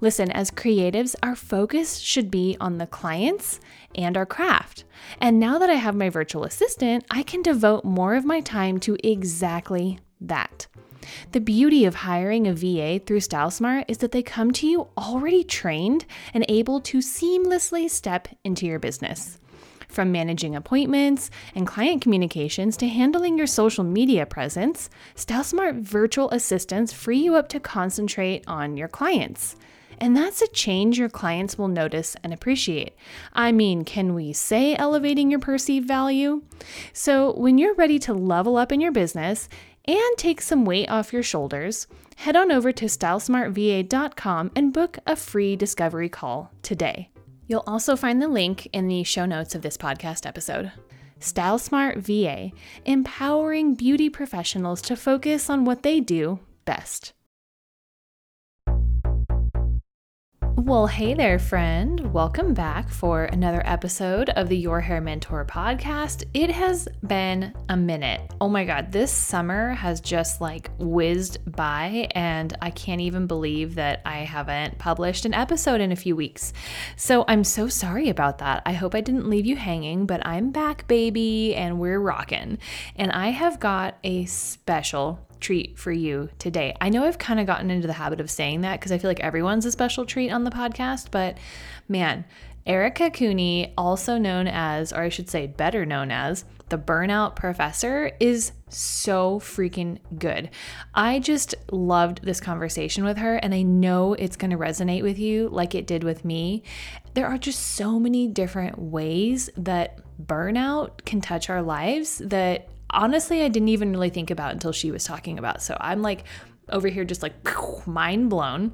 Listen, as creatives, our focus should be on the clients and our craft. And now that I have my virtual assistant, I can devote more of my time to exactly that. The beauty of hiring a VA through StyleSmart is that they come to you already trained and able to seamlessly step into your business. From managing appointments and client communications to handling your social media presence, StyleSmart virtual assistants free you up to concentrate on your clients. And that's a change your clients will notice and appreciate. I mean, can we say elevating your perceived value? So, when you're ready to level up in your business and take some weight off your shoulders, head on over to stylesmartva.com and book a free discovery call today. You'll also find the link in the show notes of this podcast episode. StyleSmart VA, empowering beauty professionals to focus on what they do best. Well, hey there, friend. Welcome back for another episode of the Your Hair Mentor podcast. It has been a minute. Oh my God, this summer has just like whizzed by, and I can't even believe that I haven't published an episode in a few weeks. So I'm so sorry about that. I hope I didn't leave you hanging, but I'm back, baby, and we're rocking. And I have got a special treat for you today. I know I've kind of gotten into the habit of saying that because I feel like everyone's a special treat on the podcast, but man, Erica Cuni, also known as, or I should say, better known as, the Burnout Professor, is so freaking good. I just loved this conversation with her, and I know it's going to resonate with you like it did with me. There are just so many different ways that burnout can touch our lives that honestly I didn't even really think about until she was talking about. So I'm like over here just like mind blown.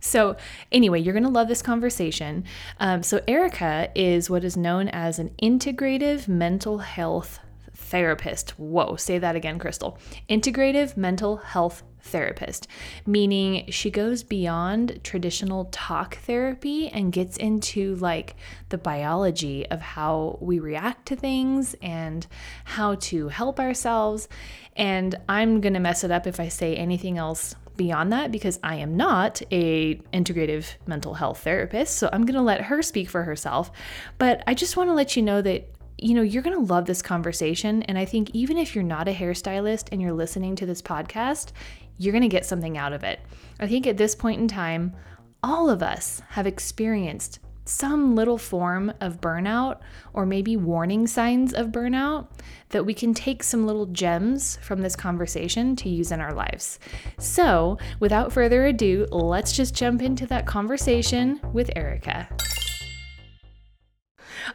So, anyway, you're going to love this conversation. Um, so, Erica is what is known as an integrative mental health therapist. Whoa, say that again, Crystal. Integrative mental health therapist, meaning she goes beyond traditional talk therapy and gets into like the biology of how we react to things and how to help ourselves. And I'm going to mess it up if I say anything else beyond that because I am not a integrative mental health therapist. So I'm going to let her speak for herself. But I just want to let you know that you know, you're going to love this conversation. And I think even if you're not a hairstylist and you're listening to this podcast, you're going to get something out of it. I think at this point in time, all of us have experienced some little form of burnout or maybe warning signs of burnout that we can take some little gems from this conversation to use in our lives. So, without further ado, let's just jump into that conversation with Erica.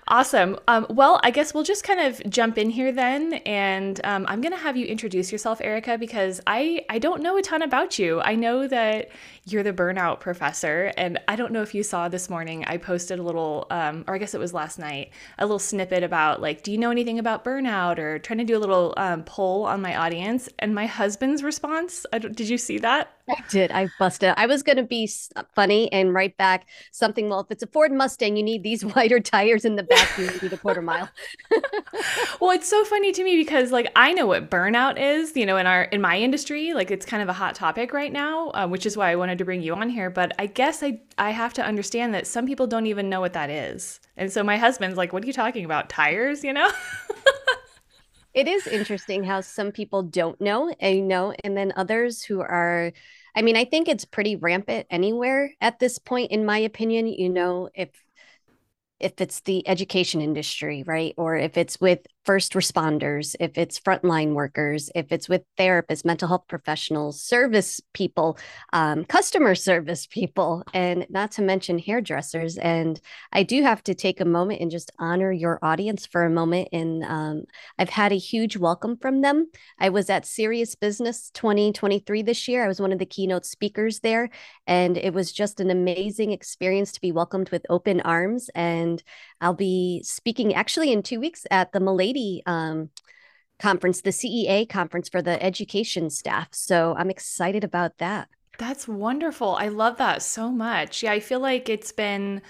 Awesome. Um, well, I guess we'll just kind of jump in here then, and um, I'm going to have you introduce yourself, Erica, because I I don't know a ton about you. I know that you're the burnout professor, and I don't know if you saw this morning. I posted a little, um, or I guess it was last night, a little snippet about like, do you know anything about burnout, or trying to do a little um, poll on my audience. And my husband's response, did you see that? I did. I busted. I was going to be funny and write back something. Well, if it's a Ford Mustang, you need these wider tires in the back. You need a quarter mile. well, it's so funny to me because, like, I know what burnout is. You know, in our in my industry, like, it's kind of a hot topic right now, uh, which is why I wanted to bring you on here. But I guess I I have to understand that some people don't even know what that is. And so my husband's like, "What are you talking about? Tires?" You know. it is interesting how some people don't know and you know and then others who are i mean i think it's pretty rampant anywhere at this point in my opinion you know if if it's the education industry right? Or if it's with first responders, if it's frontline workers, if it's with therapists, mental health professionals, service people, um, customer service people, and not to mention hairdressers. And I do have to take a moment and just honor your audience for a moment. And um, I've had a huge welcome from them. I was at Serious Business 2023 this year. I was one of the keynote speakers there, and it was just an amazing experience to be welcomed with open arms. And I'll be speaking actually in two weeks at the Milady um, conference, the CEA conference for the education staff. So I'm excited about that. That's wonderful. I love that so much. Yeah, I feel like it's been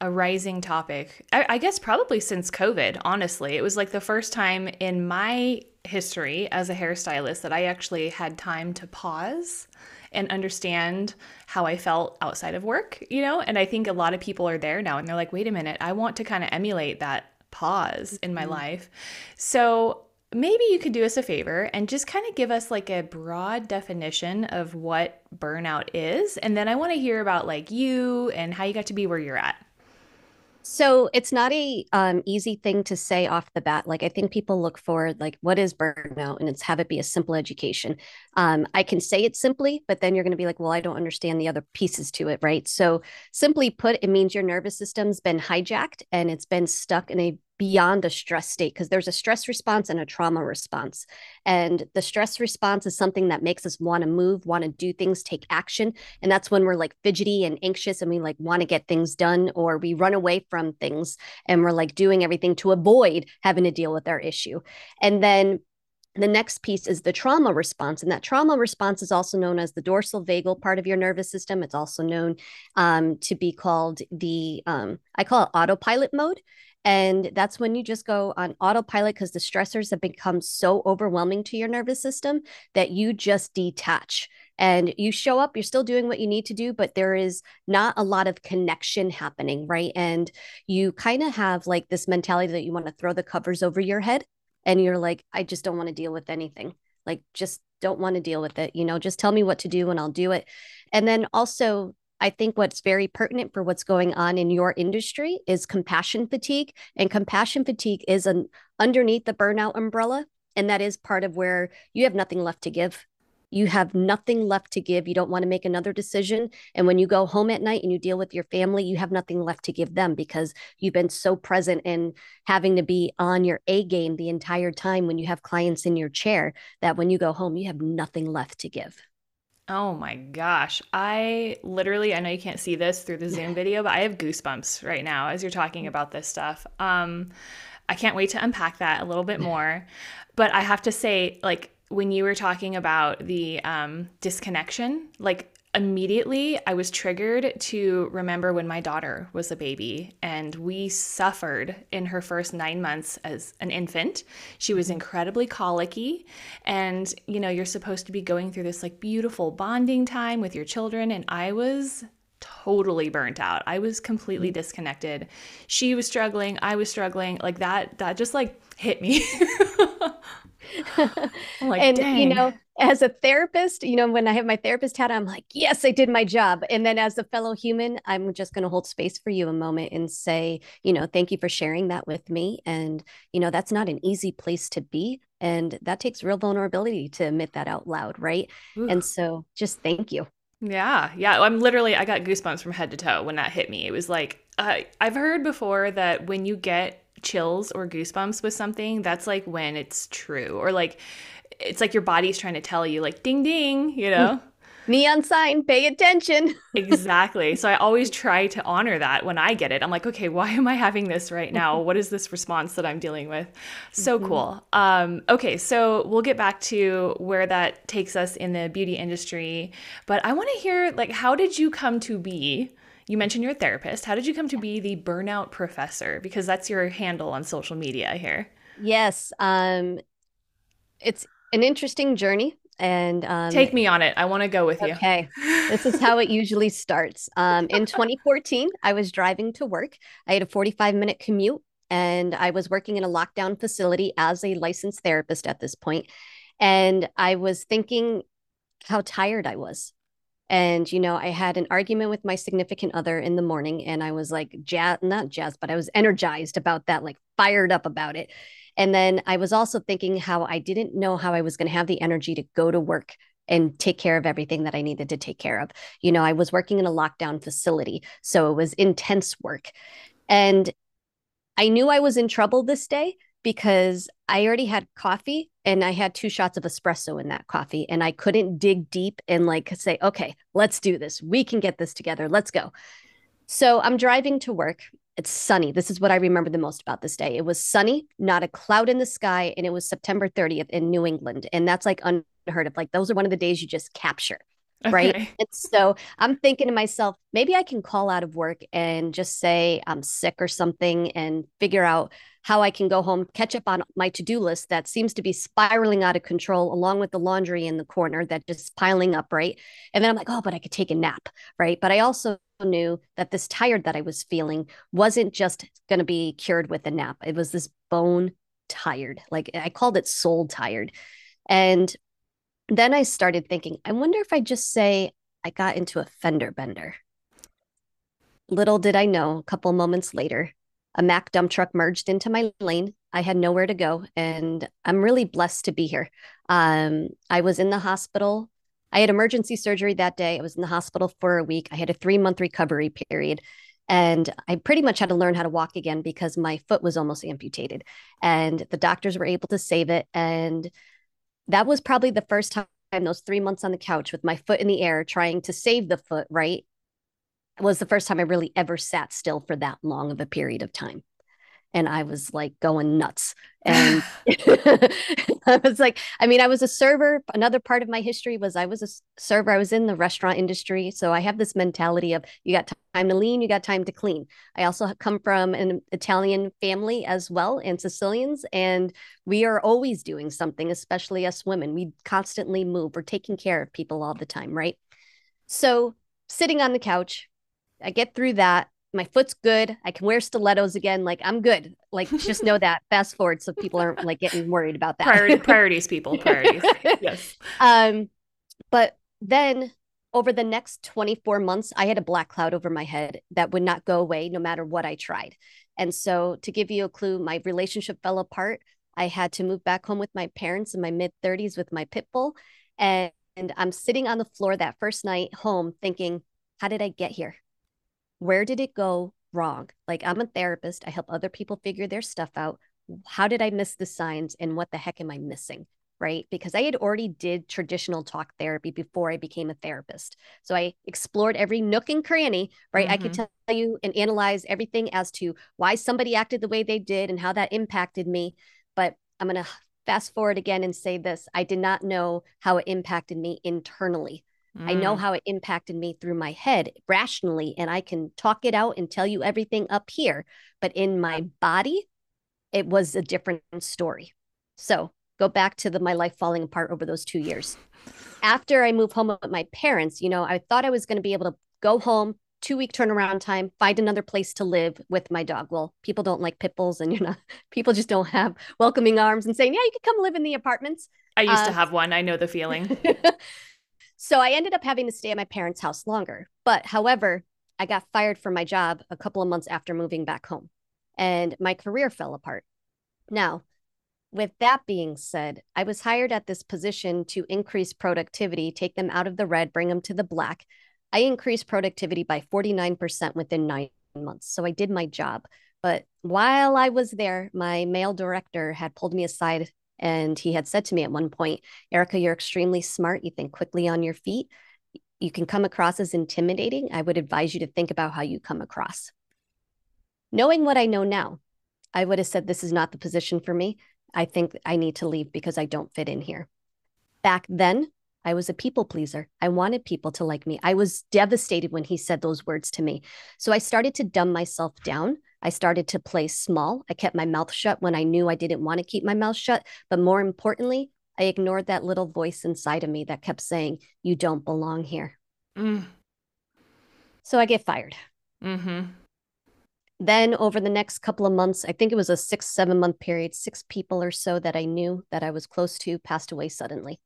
a rising topic. I, I, guess probably since COVID, honestly. It was like the first time in my history as a hairstylist that I actually had time to pause and understand how I felt outside of work, you know? And I think a lot of people are there now and they're like, wait a minute, I want to kind of emulate that pause in my mm-hmm. life. So maybe you could do us a favor and just kind of give us like a broad definition of what burnout is. And then I want to hear about like you and how you got to be where you're at. So it's not a um, easy thing to say off the bat. Like I think people look for like what is burnout, and it's have it be a simple education. Um, I can say it simply, but then you're going to be like, well, I don't understand the other pieces to it, right? So simply put, it means your nervous system's been hijacked and it's been stuck in a beyond a stress state because there's a stress response and a trauma response. And the stress response is something that makes us want to move, want to do things, take action. And that's when we're like fidgety and anxious and we like want to get things done or we run away from things and we're like doing everything to avoid having to deal with our issue. And then the next piece is the trauma response. And that trauma response is also known as the dorsal vagal part of your nervous system. It's also known um, to be called the, um, I call it autopilot mode. And that's when you just go on autopilot because the stressors have become so overwhelming to your nervous system that you just detach and you show up, you're still doing what you need to do, but there is not a lot of connection happening, right? And you kind of have like this mentality that you want to throw the covers over your head and you're like, I just don't want to deal with anything. Like, just don't want to deal with it. You know, just tell me what to do and I'll do it. And then also, I think what's very pertinent for what's going on in your industry is compassion fatigue. And compassion fatigue is an underneath the burnout umbrella. And that is part of where you have nothing left to give. You have nothing left to give. You don't want to make another decision. And when you go home at night and you deal with your family, you have nothing left to give them because you've been so present in having to be on your A game the entire time when you have clients in your chair that when you go home, you have nothing left to give. Oh my gosh. I literally, I know you can't see this through the Zoom video, but I have goosebumps right now as you're talking about this stuff. Um, I can't wait to unpack that a little bit more. But I have to say, like, when you were talking about the um, disconnection, like immediately I was triggered to remember when my daughter was a baby and we suffered in her first nine months as an infant. She was incredibly colicky. And, you know, you're supposed to be going through this like beautiful bonding time with your children. And I was totally burnt out. I was completely mm. disconnected. She was struggling. I was struggling. Like that, that just like hit me. like, and Dang. you know, as a therapist, you know, when I have my therapist hat, I'm like, yes, I did my job. And then as a fellow human, I'm just going to hold space for you a moment and say, you know, thank you for sharing that with me. And, you know, that's not an easy place to be. And that takes real vulnerability to admit that out loud. Right. Ooh. And so just thank you. Yeah. Yeah. I'm literally, I got goosebumps from head to toe when that hit me. It was like, uh, I've heard before that when you get chills or goosebumps with something, that's like when it's true. Or like it's like your body's trying to tell you like ding ding, you know. Neon sign, pay attention. exactly. So I always try to honor that when I get it. I'm like, okay, why am I having this right now? what is this response that I'm dealing with? So mm-hmm. cool. Um, okay, so we'll get back to where that takes us in the beauty industry. But I want to hear like how did you come to be you mentioned you're a therapist. How did you come to be the burnout professor? Because that's your handle on social media here. Yes. Um, it's an interesting journey. And um, take me on it. I want to go with you. Okay. this is how it usually starts. Um, in 2014, I was driving to work. I had a 45 minute commute and I was working in a lockdown facility as a licensed therapist at this point. And I was thinking how tired I was. And, you know, I had an argument with my significant other in the morning and I was like, jazz, not jazz, but I was energized about that, like fired up about it. And then I was also thinking how I didn't know how I was going to have the energy to go to work and take care of everything that I needed to take care of. You know, I was working in a lockdown facility, so it was intense work. And I knew I was in trouble this day because I already had coffee and I had two shots of espresso in that coffee and I couldn't dig deep and like say, okay, let's do this. We can get this together. Let's go. So I'm driving to work. It's sunny. This is what I remember the most about this day. It was sunny, not a cloud in the sky, and it was September 30th in New England. And that's like unheard of. Like those are one of the days you just capture. Okay. Right. And so I'm thinking to myself, maybe I can call out of work and just say I'm sick or something and figure out how I can go home, catch up on my to do list that seems to be spiraling out of control, along with the laundry in the corner that just piling up. Right. And then I'm like, oh, but I could take a nap. Right. But I also knew that this tired that I was feeling wasn't just going to be cured with a nap. It was this bone tired. Like I called it soul tired. And then I started thinking, I wonder if I just say I got into a fender bender. Little did I know, a couple moments later, a Mack dump truck merged into my lane. I had nowhere to go, and I'm really blessed to be here. Um, I was in the hospital. I had emergency surgery that day. I was in the hospital for a week. I had a three month recovery period. And I pretty much had to learn how to walk again because my foot was almost amputated. And the doctors were able to save it. And that was probably the first time those three months on the couch with my foot in the air trying to save the foot, right? was the first time I really ever sat still for that long of a period of time. And I was like going nuts. And I was like, I mean, I was a server. Another part of my history was I was a server. I was in the restaurant industry. So I have this mentality of you got time to lean, you got time to clean. I also come from an Italian family as well and Sicilians. And we are always doing something, especially us women. We constantly move. We're taking care of people all the time, right? So sitting on the couch, I get through that. My foot's good. I can wear stilettos again. Like I'm good. Like just know that. Fast forward so people aren't like getting worried about that. Priority, priorities, people. Priorities. yes. Um, but then over the next 24 months, I had a black cloud over my head that would not go away no matter what I tried. And so, to give you a clue, my relationship fell apart. I had to move back home with my parents in my mid 30s with my pit bull. And, and I'm sitting on the floor that first night home thinking, how did I get here? Where did it go wrong? Like I'm a therapist, I help other people figure their stuff out. How did I miss the signs and what the heck am I missing? Right? Because I had already did traditional talk therapy before I became a therapist. So I explored every nook and cranny, right? Mm-hmm. I could mm-hmm. tell you and analyze everything as to why somebody acted the way they did and how that impacted me. But I'm going to fast forward again and say this I did not know how it impacted me internally. Mm. I know mm. how it impacted me through my head rationally, and I can talk it out and tell you everything up here. But in my body, it was a different story. So go back to the my life falling apart over those two years. After I moved home with my parents, you know, I thought I was going to be able to go home, two week turnaround time, find another place to live with my dog. Well, people don't like pit bulls, and you're not, people just don't have welcoming arms and saying, yeah, you could come live in the apartments. I used uh, to have one. I know the feeling. So I ended up having to stay at my parents' house longer. But however, I got fired from my job a couple of months after moving back home and my career fell apart. Now, with that being said, I was hired at this position to increase productivity, take them out of the red, bring them to the black. I increased productivity by 49% within nine months. So I did my job. But while I was there, my male director had pulled me aside and he had said to me at one point, Erica, you're extremely smart. You think quickly on your feet. You can come across as intimidating. I would advise you to think about how you come across. Knowing what I know now, I would have said, This is not the position for me. I think I need to leave because I don't fit in here. Back then, I was a people pleaser. I wanted people to like me. I was devastated when he said those words to me. So I started to dumb myself down I started to play small. I kept my mouth shut when I knew I didn't want to keep my mouth shut. But more importantly, I ignored that little voice inside of me that kept saying, You don't belong here. Mm. So I get fired. Mm-hmm. Then, over the next couple of months, I think it was a six, seven month period, six people or so that I knew that I was close to passed away suddenly.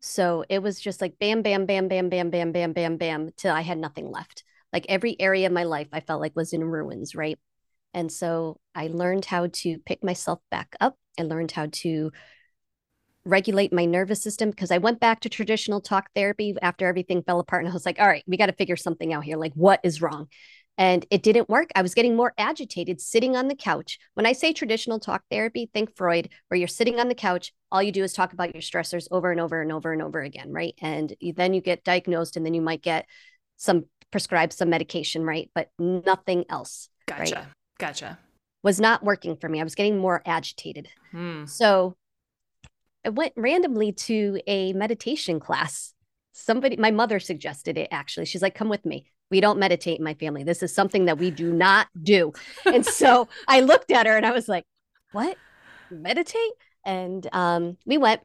So it was just like bam, bam, bam, bam, bam, bam, bam, bam, bam, till I had nothing left. Like every area of my life, I felt like was in ruins, right? And so I learned how to pick myself back up. I learned how to regulate my nervous system because I went back to traditional talk therapy after everything fell apart. And I was like, all right, we got to figure something out here. Like, what is wrong? And it didn't work. I was getting more agitated sitting on the couch. When I say traditional talk therapy, think Freud, where you're sitting on the couch, all you do is talk about your stressors over and over and over and over again, right? And then you get diagnosed, and then you might get some prescribed some medication, right? But nothing else. Gotcha. Right? Gotcha. Was not working for me. I was getting more agitated. Hmm. So I went randomly to a meditation class. Somebody, my mother suggested it actually. She's like, come with me. We don't meditate in my family. This is something that we do not do. And so I looked at her and I was like, what? Meditate? And um, we went.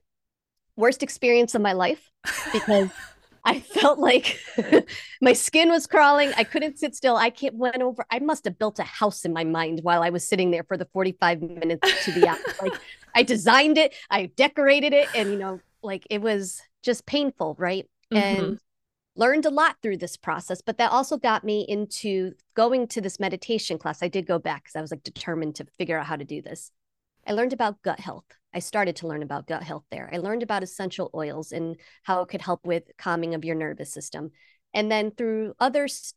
Worst experience of my life because I felt like my skin was crawling. I couldn't sit still. I can't went over. I must have built a house in my mind while I was sitting there for the 45 minutes to the hour. like I designed it, I decorated it, and you know, like it was just painful, right? Mhm. And learned a lot through this process. But that also got me into going to this meditation class. I did go back because I was like determined to figure out how to do this. I learned about gut health. I started to learn about gut health there. I learned about essential oils and how it could help with calming of your nervous system. And then through other s-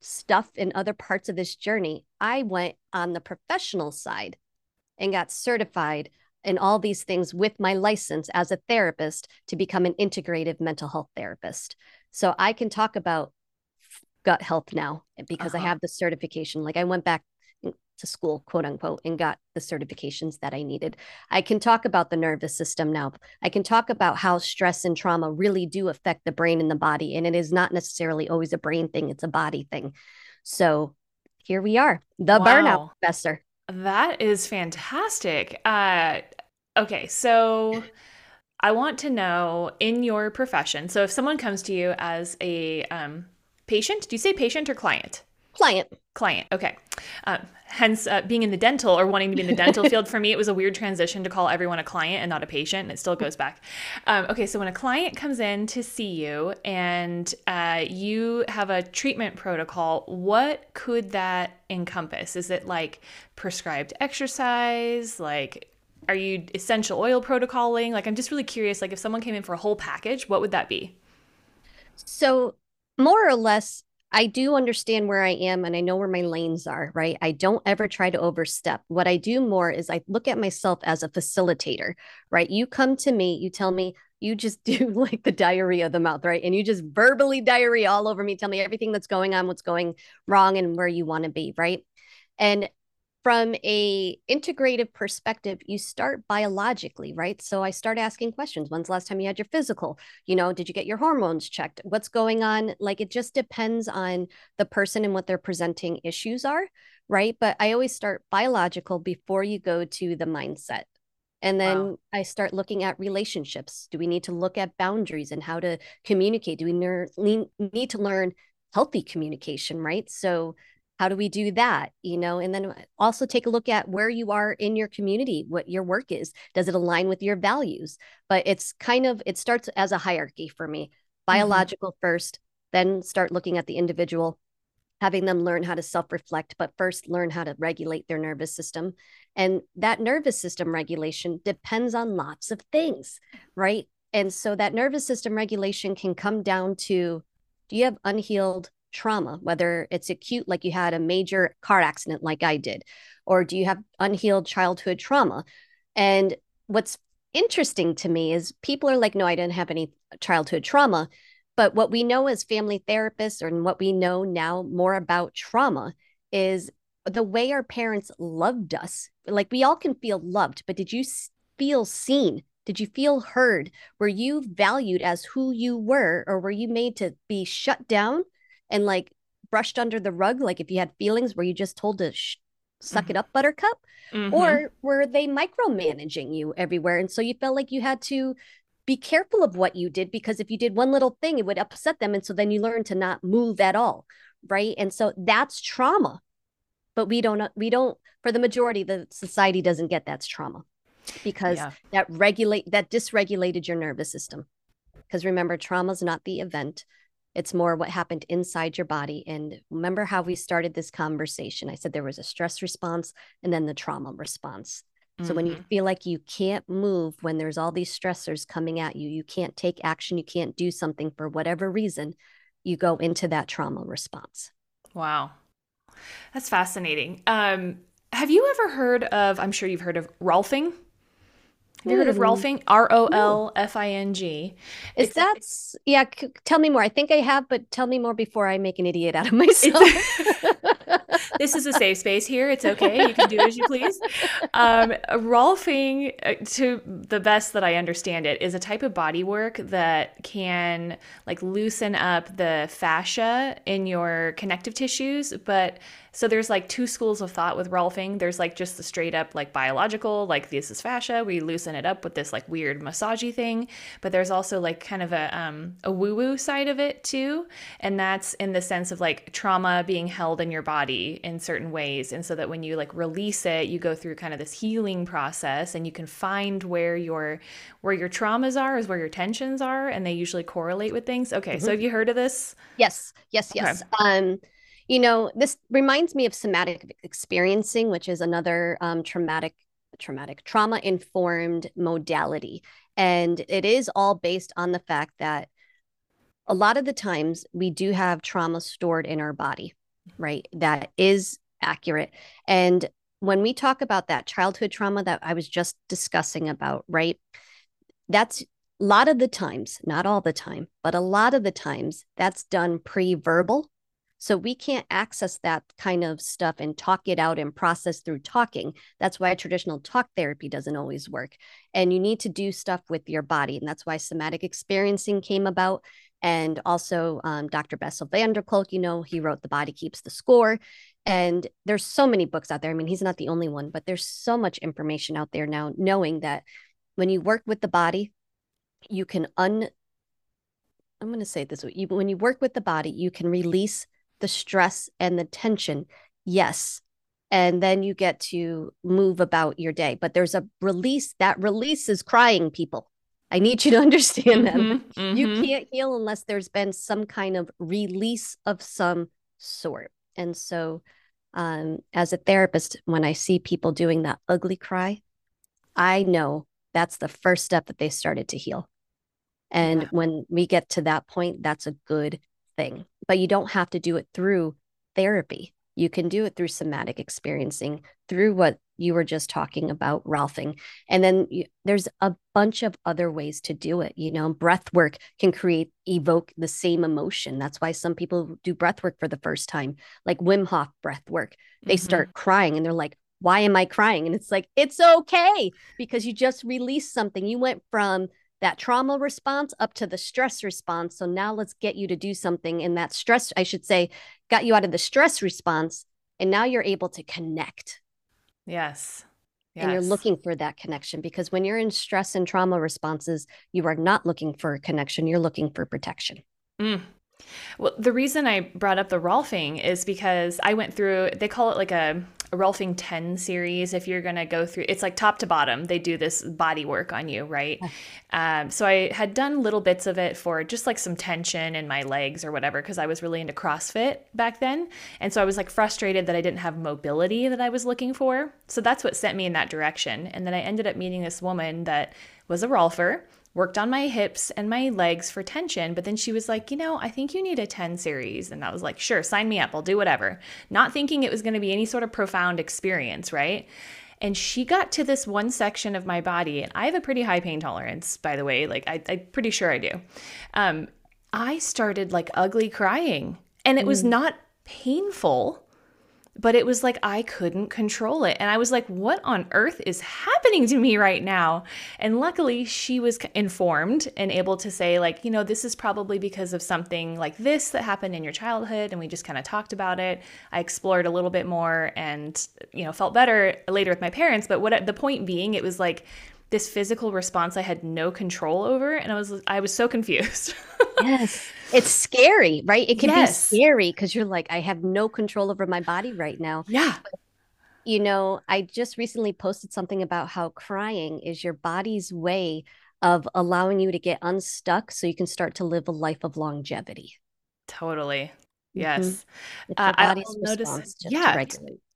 stuff in other parts of this journey, I went on the professional side and got certified in all these things with my license as a therapist to become an integrative mental health therapist. So I can talk about gut health now because I Uh-huh. have the certification. Like I went back to school, quote unquote, and got the certifications that I needed. I can talk about the nervous system now. I can talk about how stress and trauma really do affect the brain and the body. And it is not necessarily always a brain thing, it's a body thing. So here we are, the Wow. burnout professor. That is fantastic. Uh, okay, so I want to know in your profession. So if someone comes to you as a um, patient, do you say patient or client? Client. Client. Okay. Um, hence, uh, being in the dental or wanting to be in the dental field for me, it was a weird transition to call everyone a client and not a patient, and it still goes back. Um, okay, so when a client comes in to see you and uh, you have a treatment protocol, what could that encompass? Is it like prescribed exercise? Like, are you essential oil protocoling? Like, I'm just really curious. Like, if someone came in for a whole package, what would that be? So, more or less, I do understand where I am and I know where my lanes are, right? I don't ever try to overstep. What I do more is I look at myself as a facilitator, right? You come to me, you tell me, you just do like the diarrhea of the mouth, right? And you just verbally diarrhea all over me, tell me everything that's going on, what's going wrong, and where you want to be, right? And from a integrative perspective you start biologically right so i start asking questions when's the last time you had your physical you know did you get your hormones checked what's going on like it just depends on the person and what their presenting issues are right but i always start biological before you go to the mindset and then Wow. I start looking at relationships. Do we need to look at boundaries and how to communicate? Do we lean- need to learn healthy communication, right? So, how do we do that? You know, and then also take a look at where you are in your community, what your work is. Does it align with your values? But it's kind of, it starts as a hierarchy for me mm-hmm. biological first, then start looking at the individual, having them learn how to self reflect, but first learn how to regulate their nervous system. And that nervous system regulation depends on lots of things, right? And so that nervous system regulation can come down to do you have unhealed trauma, whether it's acute, like you had a major car accident, like I did, or do you have unhealed childhood trauma? And what's interesting to me is people are like, no, I didn't have any childhood trauma. But what we know as family therapists, or what we know now more about trauma, is the way our parents loved us. Like we all can feel loved, but did you feel seen? Did you feel heard? Were you valued as who you were, or were you made to be shut down and like brushed under the rug? Like if you had feelings, were you just told to sh- suck it up, buttercup? Mhm. Or were they micromanaging you everywhere? And so you felt like you had to be careful of what you did because if you did one little thing, it would upset them. And so then you learn to not move at all. Right. And so that's trauma. But we don't, we don't, for the majority, the society doesn't get that's trauma because Yeah. that regulate, that dysregulated your nervous system. Because remember, trauma is not the event. It's more what happened inside your body. And remember how we started this conversation? I said there was a stress response and then the trauma response. So mm-hmm. when you mm-hmm. feel like you can't move, when there's all these stressors coming at you, you can't take action, you can't do something for whatever reason, you go into that trauma response. Wow. That's fascinating. Um, have you ever heard of, I'm sure you've heard of Rolfing? Have you heard of. Rolfing? R O L F I N G. Is that yeah? C- tell me more. I think I have, but tell me more before I make an idiot out of myself. this is a safe space here. It's okay. You can do as you please. Um, Rolfing, uh, to the best that I understand it, is a type of body work that can like loosen up the fascia in your connective tissues, but so there's like two schools of thought with Rolfing. There's like just the straight up like biological, like this is fascia. We loosen it up with this like weird massagey thing. But there's also like kind of a um, a woo woo side of it too, and that's in the sense of like trauma being held in your body in certain ways, and so that when you like release it, you go through kind of this healing process, and you can find where your where your traumas are is where your tensions are, and they usually correlate with things. Okay, mm-hmm. so have you heard of this? Yes, yes, yes. Okay. Um you know, this reminds me of somatic experiencing, which is another um, traumatic, traumatic, trauma informed modality. And it is all based on the fact that a lot of the times we do have trauma stored in our body, right? That is accurate. And when we talk about that childhood trauma that I was just discussing about, right? That's a lot of the times, not all the time, but a lot of the times that's done pre verbal so we can't access that kind of stuff and talk it out and process through talking. That's why traditional talk therapy doesn't always work. And you need to do stuff with your body. And that's why somatic experiencing came about. And also, um, Dr. Bessel van der Kolk, you know, he wrote The Body Keeps the Score. And there's so many books out there. I mean, he's not the only one, but there's so much information out there now, knowing that when you work with the body, you can un I'm going to say this way. You, when you work with the body, you can release the stress and the tension, yes. And then you get to move about your day. But there's a release. That release is crying, people. I need you to understand mm-hmm, that. Mm-hmm. You can't heal unless there's been some kind of release of some sort. And so, um, as a therapist, when I see people doing that ugly cry, I know that's the first step that they started to heal. And yeah. when we get to that point, that's a good thing, but you don't have to do it through therapy. You can do it through somatic experiencing, through what you were just talking about, Rolfing. And then you, there's a bunch of other ways to do it. You know, breath work can create, evoke the same emotion. That's why some people do breath work for the first time, like Wim Hof breath work. They mm-hmm. start crying and they're like, why am I crying? And it's like, it's okay because you just released something. You went from that trauma response up to the stress response. So now let's get you to do something in that stress, I should say, got you out of the stress response. And now you're able to connect. Yes. Yes. And you're looking for that connection because when you're in stress and trauma responses, you are not looking for a connection, you're looking for protection. Mm. Well, the reason I brought up the Rolfing is because I went through, they call it like a Rolfing 10 series if you're going to go through it's like top to bottom they do this body work on you right? Um, so i had done little bits of it for just like some tension in my legs or whatever because i was really into crossfit back then and so i was like frustrated that i didn't have mobility that i was looking for. So that's what sent me in that direction and then i ended up meeting this woman that was a rolfer worked on my hips and my legs for tension. But then she was like, you know, I think you need a 10 series. And I was like, sure, sign me up. I'll do whatever. Not thinking it was going to be any sort of profound experience, right? And she got to this one section of my body, and I have a pretty high pain tolerance, by the way. Like, I, am pretty sure I do. Um, I started like ugly crying, and it was mm. not painful but it was like I couldn't control it. And I was like, what on earth is happening to me right now? And luckily, she was informed and able to say, like, you know, this is probably because of something like this that happened in your childhood. And we just kind of talked about it. I explored a little bit more and, you know, felt better later with my parents. But what the point being, it was like, this physical response I had no control over and I was I was so confused. yes. It's scary, right? It can yes. be scary because you're like I have no control over my body right now. Yeah. But, you know, I just recently posted something about how crying is your body's way of allowing you to get unstuck so you can start to live a life of longevity. Totally. Mm-hmm. Yes. Mm-hmm. Uh, I noticed, yeah,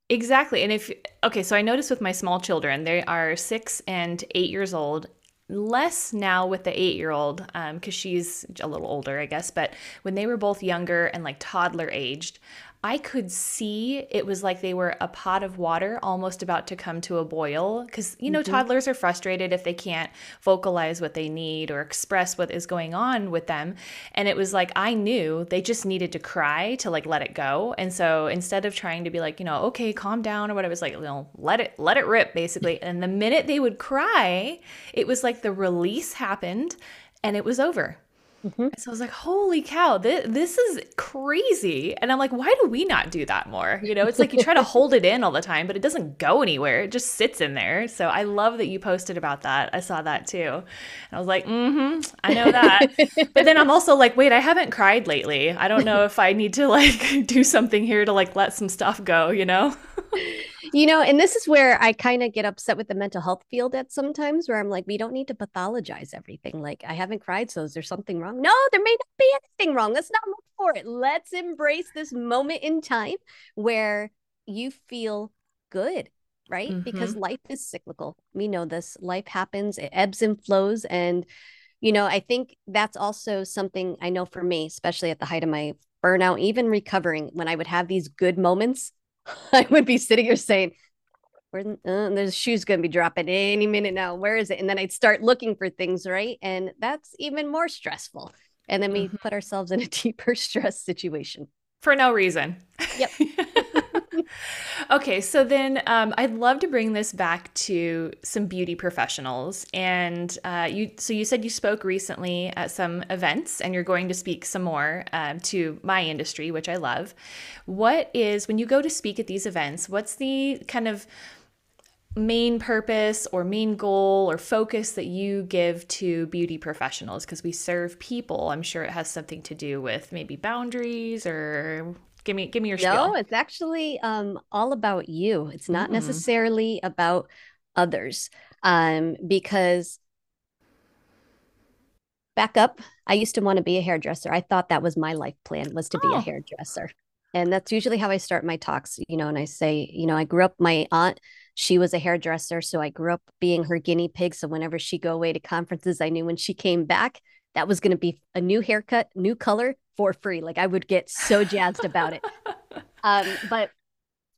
Exactly. And if, okay, so I noticed with my small children, they are six and eight years old. Less now with the eight year old, because um, she's a little older, I guess. But when they were both younger and like toddler aged, I could see it was like they were a pot of water almost about to come to a boil. Because, you know, mm-hmm. toddlers are frustrated if they can't vocalize what they need or express what is going on with them. And it was like, I knew they just needed to cry to like let it go. And so instead of trying to be like, you know, okay, calm down or whatever, it's like, you know, let it, let it rip basically. And the minute they would cry, it was like the release happened and it was over. Mm-hmm. So I was like, holy cow, this, this is crazy. And I'm like, why do we not do that more? You know, it's like you try to hold it in all the time, but it doesn't go anywhere. It just sits in there. So I love that you posted about that. I saw that too. And I was like, mm hmm, I know that. but then I'm also like, wait, I haven't cried lately. I don't know if I need to like do something here to like let some stuff go, you know? you know, and this is where I kind of get upset with the mental health field at sometimes where I'm like, we don't need to pathologize everything. Like, I haven't cried, so is there something wrong? No, there may not be anything wrong. Let's not look for it. Let's embrace this moment in time where you feel good, right? Mm-hmm. Because life is cyclical. We know this. Life happens, it ebbs and flows. And, you know, I think that's also something I know for me, especially at the height of my burnout, even recovering, when I would have these good moments I would be sitting here saying, where uh, there's shoes going to be dropping any minute now. Where is it? And then I'd start looking for things, right? And that's even more stressful. And then we mm-hmm. put ourselves in a deeper stress situation for no reason. Yep. okay, so then um, I'd love to bring this back to some beauty professionals. And uh, you, so you said you spoke recently at some events, and you're going to speak some more um, to my industry, which I love. What is when you go to speak at these events? What's the kind of main purpose or main goal or focus that you give to beauty professionals because we serve people i'm sure it has something to do with maybe boundaries or Give me give me your spiel. No, it's actually um, all about you. It's not mm-hmm. necessarily about others. Um, because back up, I used to want to be a hairdresser. I thought that was my life plan was to oh. be a oh. hairdresser. And that's usually how I start my talks, you know, and I say, you know, I grew up my aunt she was a hairdresser so i grew up being her guinea pig so whenever she go away to conferences i knew when she came back that was going to be a new haircut new color for free. Like I would get so jazzed about it. Um, but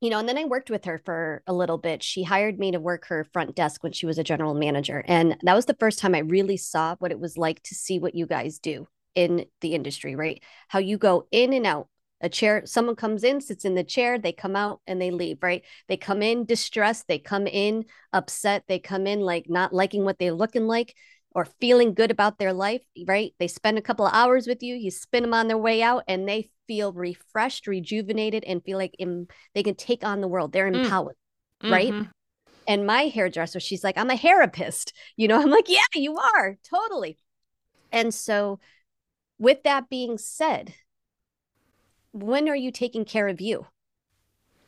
you know, and then I worked with her for a little bit. She hired me to work her front desk when she was a general manager. And that was the first time I really saw what it was like to see what you guys do in the industry, right? How you go in and out. A chair, someone comes in, sits in the chair, they come out and they leave, right? They come in distressed, they come in upset, they come in like not liking what they're looking like or feeling good about their life, right? They spend a couple of hours with you, you spin them on their way out, and they feel refreshed, rejuvenated, and feel like in, they can take on the world. They're mm. empowered, mm. right? Mm-hmm. And my hairdresser, she's like, I'm a therapist. You know, I'm like, yeah, you are totally. And so, with that being said, when are you taking care of you?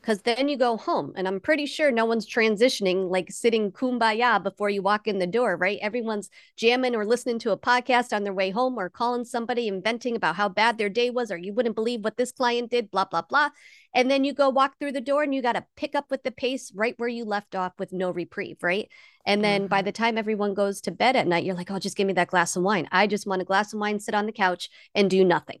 because then you go home and i'm pretty sure no one's transitioning like sitting kumbaya before you walk in the door right? Everyone's jamming or listening to a podcast on their way home or calling somebody and venting about how bad their day was or you wouldn't believe what this client did blah blah blah. And then you go walk through the door and you got to pick up with the pace right where you left off with no reprieve right? And then mm-hmm. by the time everyone goes to bed at night you're like oh just give me that glass of wine. I just want a glass of wine sit on the couch and do nothing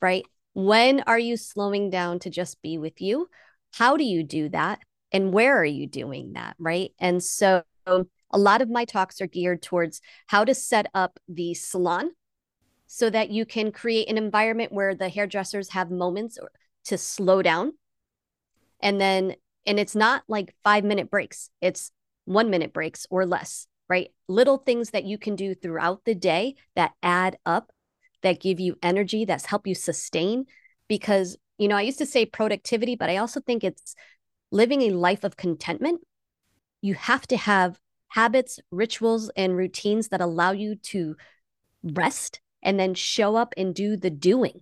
right when are you slowing down to just be with you? How do you do that? And where are you doing that right? And so a lot of my talks are geared towards how to set up the salon so that you can create an environment where the hairdressers have moments to slow down. And then and it's not like 5 minute breaks it's 1 minute breaks or less right? Little things that you can do throughout the day that add up that give you energy that's help you sustain because you know, I used to say productivity, but I also think it's living a life of contentment. You have to have habits, rituals, and routines that allow you to rest and then show up and do the doing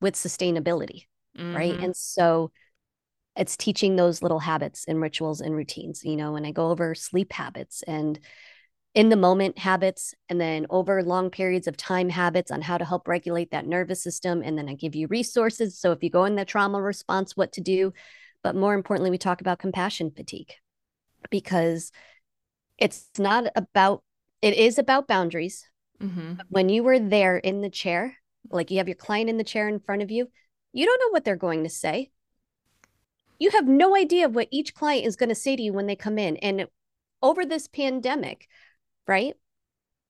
with sustainability. Mm-hmm. Right. And so it's teaching those little habits and rituals and routines, you know, when I go over sleep habits and in the moment habits and then over long periods of time habits on how to help regulate that nervous system and then i give you resources so if you go in the trauma response what to do but more importantly, we talk about compassion fatigue because it's not about, it is about boundaries. Mm-hmm. When you were there in the chair, like you have your client in the chair in front of you, you don't know what they're going to say. You have no idea what each client is going to say to you when they come in. And over this pandemic, right?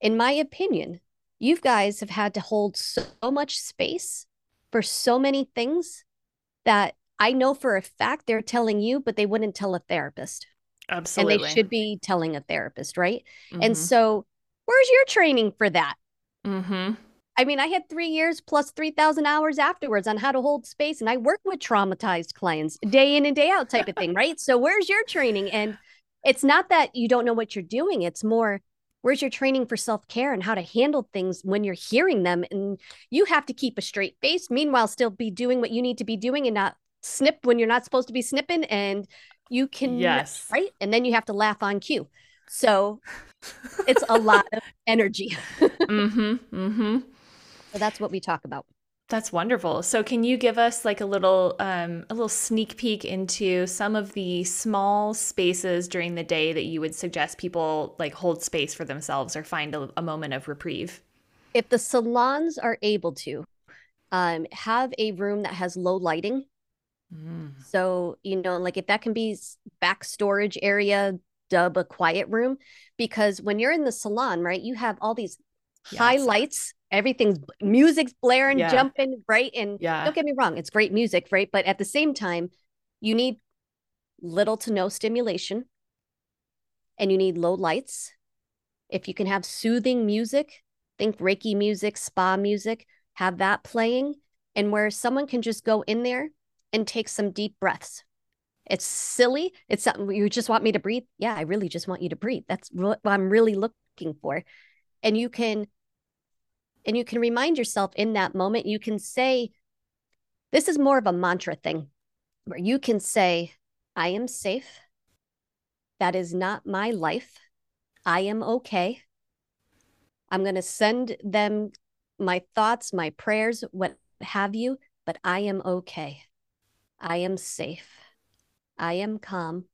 In my opinion, you guys have had to hold so much space for so many things that I know for a fact they're telling you, but they wouldn't tell a therapist. Absolutely. And they should be telling a therapist, right? Mm-hmm. And so, where's your training for that? Mm-hmm. I mean, I had three years plus 3,000 hours afterwards on how to hold space. And I work with traumatized clients day in and day out type of thing, right? So, where's your training? And it's not that you don't know what you're doing, it's more, where's your training for self-care and how to handle things when you're hearing them? And you have to keep a straight face meanwhile still be doing what you need to be doing and not snip when you're not supposed to be snipping and you can yes. right? And then you have to laugh on cue. So it's a lot of energy. Mm-hmm mm-hmm. So that's what we talk about that's wonderful. So, can you give us like a little um, a little sneak peek into some of the small spaces during the day that you would suggest people like hold space for themselves or find a, a moment of reprieve? If the salons are able to um, have a room that has low lighting, mm. so you know, like if that can be back storage area, dub a quiet room, because when you're in the salon, right, you have all these yes. highlights everything's music's blaring, yeah. jumping, right? And yeah. don't get me wrong, it's great music, right? But at the same time, you need little to no stimulation and you need low lights. If you can have soothing music, think Reiki music, spa music, have that playing, and where someone can just go in there and take some deep breaths. It's silly. It's something you just want me to breathe. Yeah, I really just want you to breathe. That's what I'm really looking for. And you can and you can remind yourself in that moment, you can say, this is more of a mantra thing where you can say, I am safe. That is not my life. I am okay. I'm going to send them my thoughts, my prayers, what have you, but I am okay. I am safe. I am calm.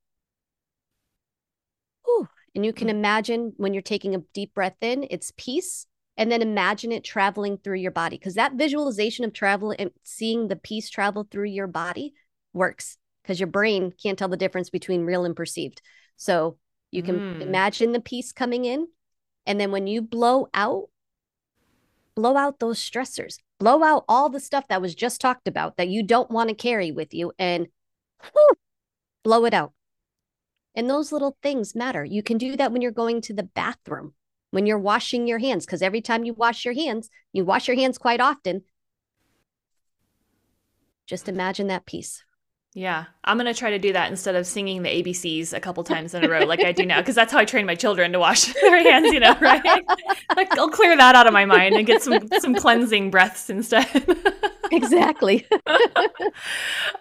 Whew. And you can imagine when you're taking a deep breath in, it's peace and then imagine it traveling through your body because that visualization of travel and seeing the peace travel through your body works because your brain can't tell the difference between real and perceived. So you can mm. imagine the peace coming in. And then when you blow out, blow out those stressors, blow out all the stuff that was just talked about that you don't want to carry with you and whew, blow it out. And those little things matter. You can do that when you're going to the bathroom when you're washing your hands, because every time you wash your hands, you wash your hands quite often. Just imagine that peace. Yeah, I'm gonna try to do that instead of singing the ABCs a couple times in a row like I do now, because that's how I train my children to wash their hands. You know, right? like I'll clear that out of my mind and get some some cleansing breaths instead. Exactly.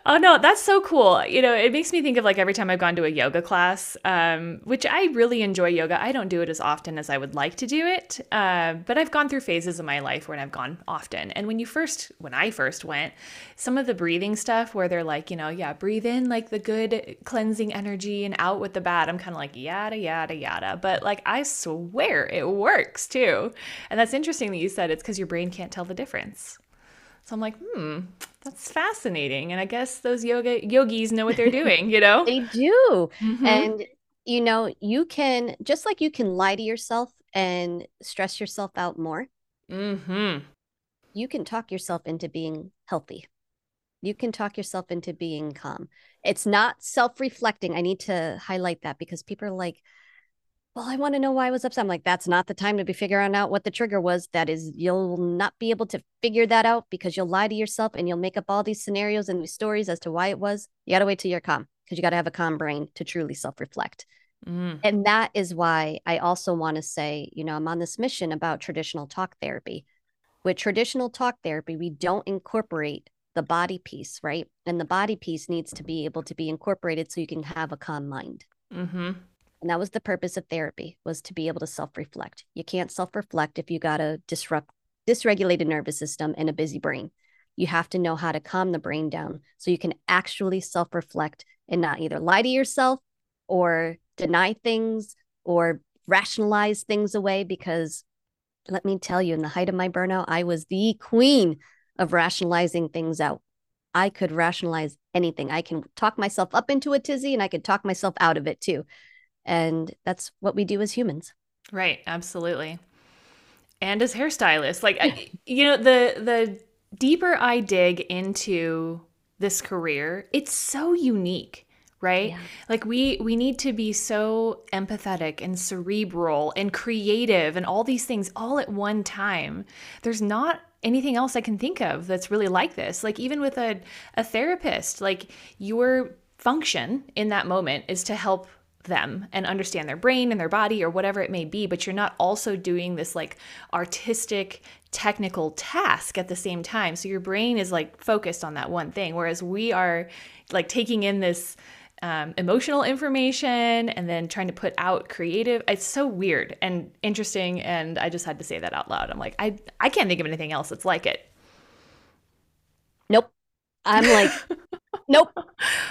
oh no, that's so cool. You know, it makes me think of like every time I've gone to a yoga class, um, which I really enjoy yoga. I don't do it as often as I would like to do it, uh, but I've gone through phases of my life when I've gone often. And when you first, when I first went, some of the breathing stuff where they're like, you know, yeah, breathe in like the good cleansing energy and out with the bad. I'm kind of like yada yada yada, but like I swear it works too. And that's interesting that you said it's because your brain can't tell the difference. So I'm like, hmm, that's fascinating. And I guess those yoga yogis know what they're doing, you know? they do. Mm-hmm. And you know, you can just like you can lie to yourself and stress yourself out more. Mm-hmm. You can talk yourself into being healthy. You can talk yourself into being calm. It's not self-reflecting. I need to highlight that because people are like, well, I want to know why I was upset. I'm like, that's not the time to be figuring out what the trigger was. That is, you'll not be able to figure that out because you'll lie to yourself and you'll make up all these scenarios and these stories as to why it was. You got to wait till you're calm because you got to have a calm brain to truly self reflect. Mm. And that is why I also want to say, you know, I'm on this mission about traditional talk therapy. With traditional talk therapy, we don't incorporate the body piece, right? And the body piece needs to be able to be incorporated so you can have a calm mind. Mm-hmm. And that was the purpose of therapy was to be able to self-reflect. You can't self-reflect if you got a disrupt dysregulated nervous system and a busy brain. You have to know how to calm the brain down so you can actually self-reflect and not either lie to yourself or deny things or rationalize things away because let me tell you in the height of my burnout i was the queen of rationalizing things out i could rationalize anything i can talk myself up into a tizzy and i could talk myself out of it too and that's what we do as humans. Right absolutely. And as hairstylists like I, you know the the deeper i dig into this career it's so unique right? Yeah. like we we need to be so empathetic and cerebral and creative and all these things all at one time. There's not anything else i can think of that's really like this. Like even with a, a therapist like your function in that moment is to help them and understand their brain and their body or whatever it may be but you're not also doing this like artistic technical task at the same time so your brain is like focused on that one thing whereas we are like taking in this um, emotional information and then trying to put out creative. It's so weird and interesting. And I just had to say that out loud. I'm like, I, I can't think of anything else that's like it. Nope. I'm like, nope.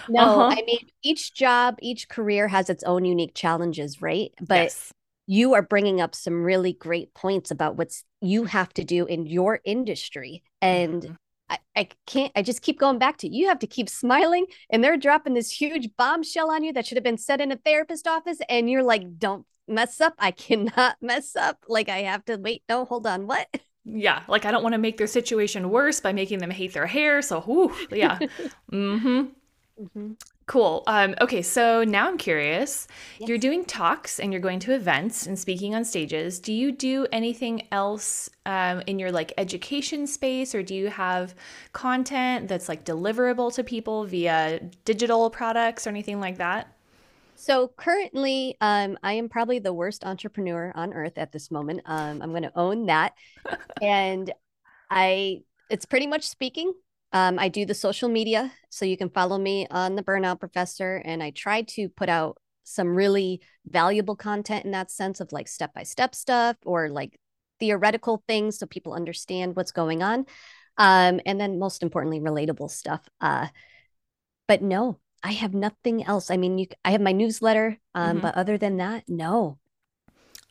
No, uh-huh. I mean, each job, each career has its own unique challenges, right? But yes. you are bringing up some really great points about what's you have to do in your industry. And mm-hmm. I, I can't, I just keep going back to you have to keep smiling and they're dropping this huge bombshell on you that should have been said in a therapist office. And you're like, don't mess up. I cannot mess up. Like, I have to wait. No, hold on. What? Yeah. Like, I don't want to make their situation worse by making them hate their hair. So, whew, yeah. mm hmm. Mm-hmm. Cool. Um, okay, so now I'm curious. Yes. You're doing talks and you're going to events and speaking on stages. Do you do anything else um, in your like education space, or do you have content that's like deliverable to people via digital products or anything like that? So currently, um, I am probably the worst entrepreneur on earth at this moment. Um, I'm going to own that, and I it's pretty much speaking um, I do the social media, so you can follow me on the Burnout Professor, and I try to put out some really valuable content in that sense of like step by step stuff or like theoretical things so people understand what's going on. Um, and then most importantly, relatable stuff. Uh, but no, I have nothing else. I mean, you, I have my newsletter, um, mm-hmm. but other than that, no.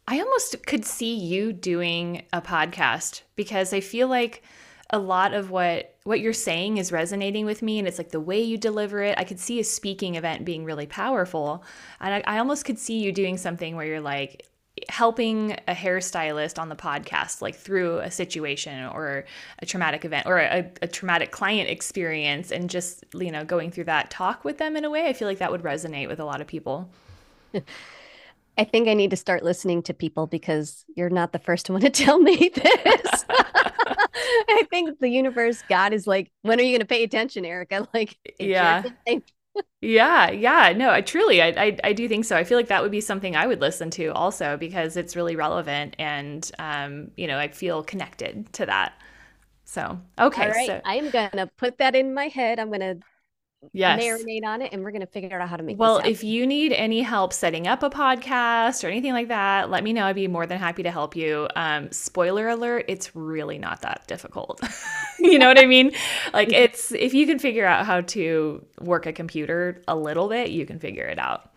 I almost could see you doing a podcast because I feel like a lot of what what you're saying is resonating with me and it's like the way you deliver it i could see a speaking event being really powerful and i, I almost could see you doing something where you're like helping a hairstylist on the podcast like through a situation or a traumatic event or a, a traumatic client experience and just you know going through that talk with them in a way i feel like that would resonate with a lot of people I think I need to start listening to people because you're not the first one to tell me this. I think the universe, God is like, when are you going to pay attention, Erica? Like, yeah. Yeah, yeah, no, I truly, I, I, I, do think so. I feel like that would be something I would listen to also because it's really relevant, and um, you know, I feel connected to that. So, okay, All right. So. I'm gonna put that in my head. I'm gonna yes. marinate on it and we're going to figure out how to make well if you need any help setting up a podcast or anything like that let me know. I'd be more than happy to help you. Um, spoiler alert it's really not that difficult. You know what i mean? Like it's if you can figure out how to work a computer a little bit you can figure it out.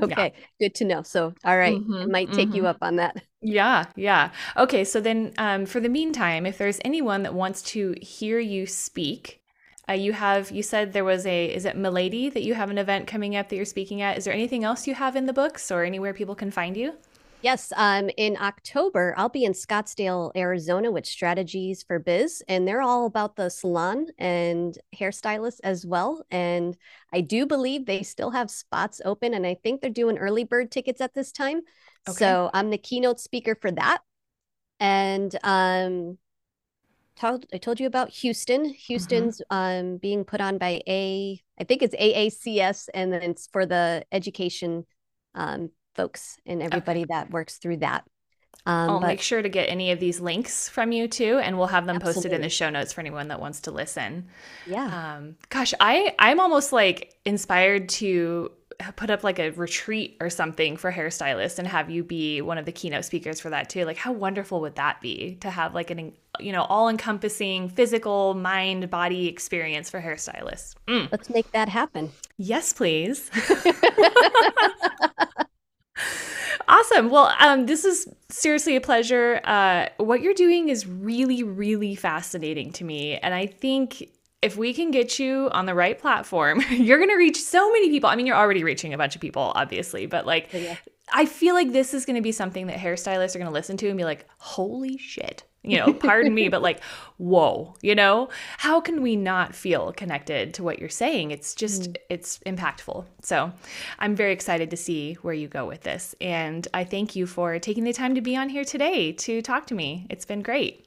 Okay yeah. good to know. So all right mm-hmm, i might take mm-hmm. you up on that. Yeah yeah. Okay so then um, for the meantime if there's anyone that wants to hear you speak uh, you have you said there was a is it Milady that you have an event coming up that you're speaking at. Is there anything else you have in the books or anywhere people can find you? Yes, um, in October, I'll be in Scottsdale, Arizona with Strategies for Biz, and they're all about the salon and hairstylists as well. And I do believe they still have spots open, and I think they're doing early bird tickets at this time. Okay. So I'm the keynote speaker for that. And um, told I told you about Houston. Mm-hmm. Houston's mm-hmm. um, being put on by a I think it's AACS, and then it's for the education um, folks and everybody okay. that works through that. Um, I'll but, make sure to get any of these links from you too, and we'll have them absolutely. posted in the show notes for anyone that wants to listen. Yeah. Um, gosh, I I'm almost like inspired to put up like a retreat or something for hairstylists and have you be one of the keynote speakers for that too. Like how wonderful would that be to have like an you know all-encompassing physical mind body experience for hairstylists. Mm. Let's make that happen. Yes, please. awesome. Well, um, this is seriously a pleasure. Uh, what you're doing is really, really fascinating to me. And I think if we can get you on the right platform, you're going to reach so many people. I mean, you're already reaching a bunch of people, obviously, but like, yeah. I feel like this is going to be something that hairstylists are going to listen to and be like, holy shit. You know, pardon me, but like, whoa, you know, how can we not feel connected to what you're saying? It's just, mm. it's impactful. So I'm very excited to see where you go with this. And I thank you for taking the time to be on here today to talk to me. It's been great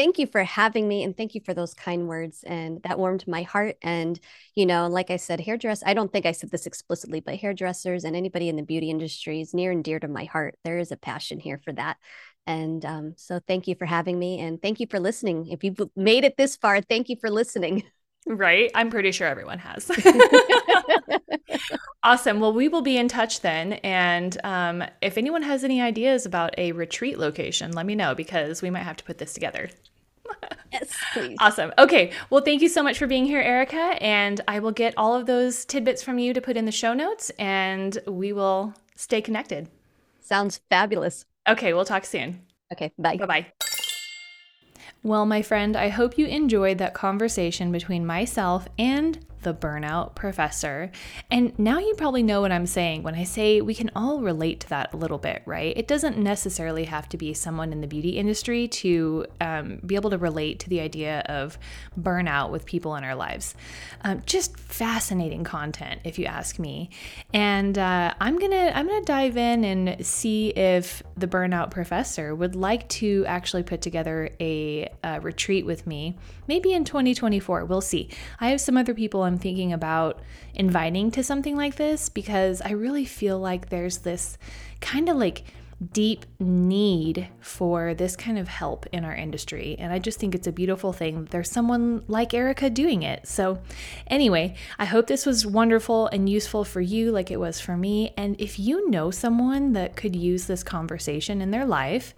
thank you for having me and thank you for those kind words and that warmed my heart and you know like i said hairdress i don't think i said this explicitly but hairdressers and anybody in the beauty industry is near and dear to my heart there is a passion here for that and um, so thank you for having me and thank you for listening if you've made it this far thank you for listening Right? I'm pretty sure everyone has. awesome. Well, we will be in touch then. And um, if anyone has any ideas about a retreat location, let me know because we might have to put this together. yes, please. Awesome. Okay. Well, thank you so much for being here, Erica. And I will get all of those tidbits from you to put in the show notes and we will stay connected. Sounds fabulous. Okay. We'll talk soon. Okay. Bye. Bye bye. Well, my friend, I hope you enjoyed that conversation between myself and the burnout professor. And now you probably know what I'm saying when I say we can all relate to that a little bit, right? It doesn't necessarily have to be someone in the beauty industry to um, be able to relate to the idea of burnout with people in our lives. Um, just fascinating content, if you ask me. And uh, I'm gonna I'm gonna dive in and see if the burnout professor would like to actually put together a, a retreat with me, maybe in 2024. We'll see. I have some other people I'm thinking about inviting to something like this because I really feel like there's this kind of like deep need for this kind of help in our industry. And I just think it's a beautiful thing. There's someone like Erica doing it. So, anyway, I hope this was wonderful and useful for you, like it was for me. And if you know someone that could use this conversation in their life,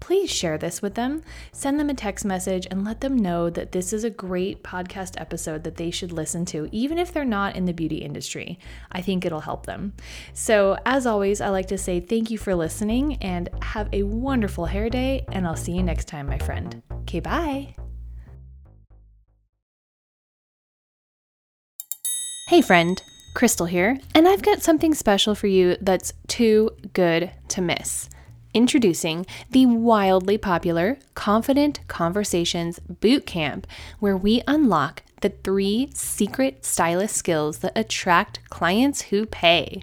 please share this with them. Send them a text message and let them know that this is a great podcast episode that they should listen to, even if they're not in the beauty industry. I think it'll help them. So, as always, I like to say thank you for listening and have a wonderful hair day, and I'll see you next time, my friend. Okay, bye. Hey, friend. Crystal here, and I've got something special for you that's too good to miss. Introducing the wildly popular Confident Conversations Bootcamp, where we unlock the three secret stylist skills that attract clients who pay.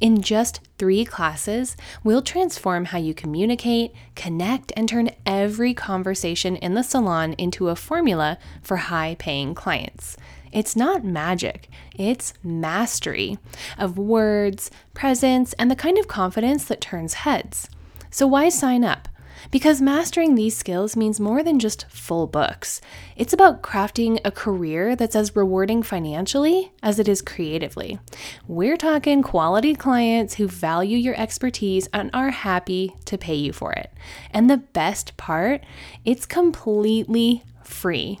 In just three classes, we'll transform how you communicate, connect, and turn every conversation in the salon into a formula for high paying clients. It's not magic, it's mastery of words, presence, and the kind of confidence that turns heads. So, why sign up? Because mastering these skills means more than just full books. It's about crafting a career that's as rewarding financially as it is creatively. We're talking quality clients who value your expertise and are happy to pay you for it. And the best part, it's completely free.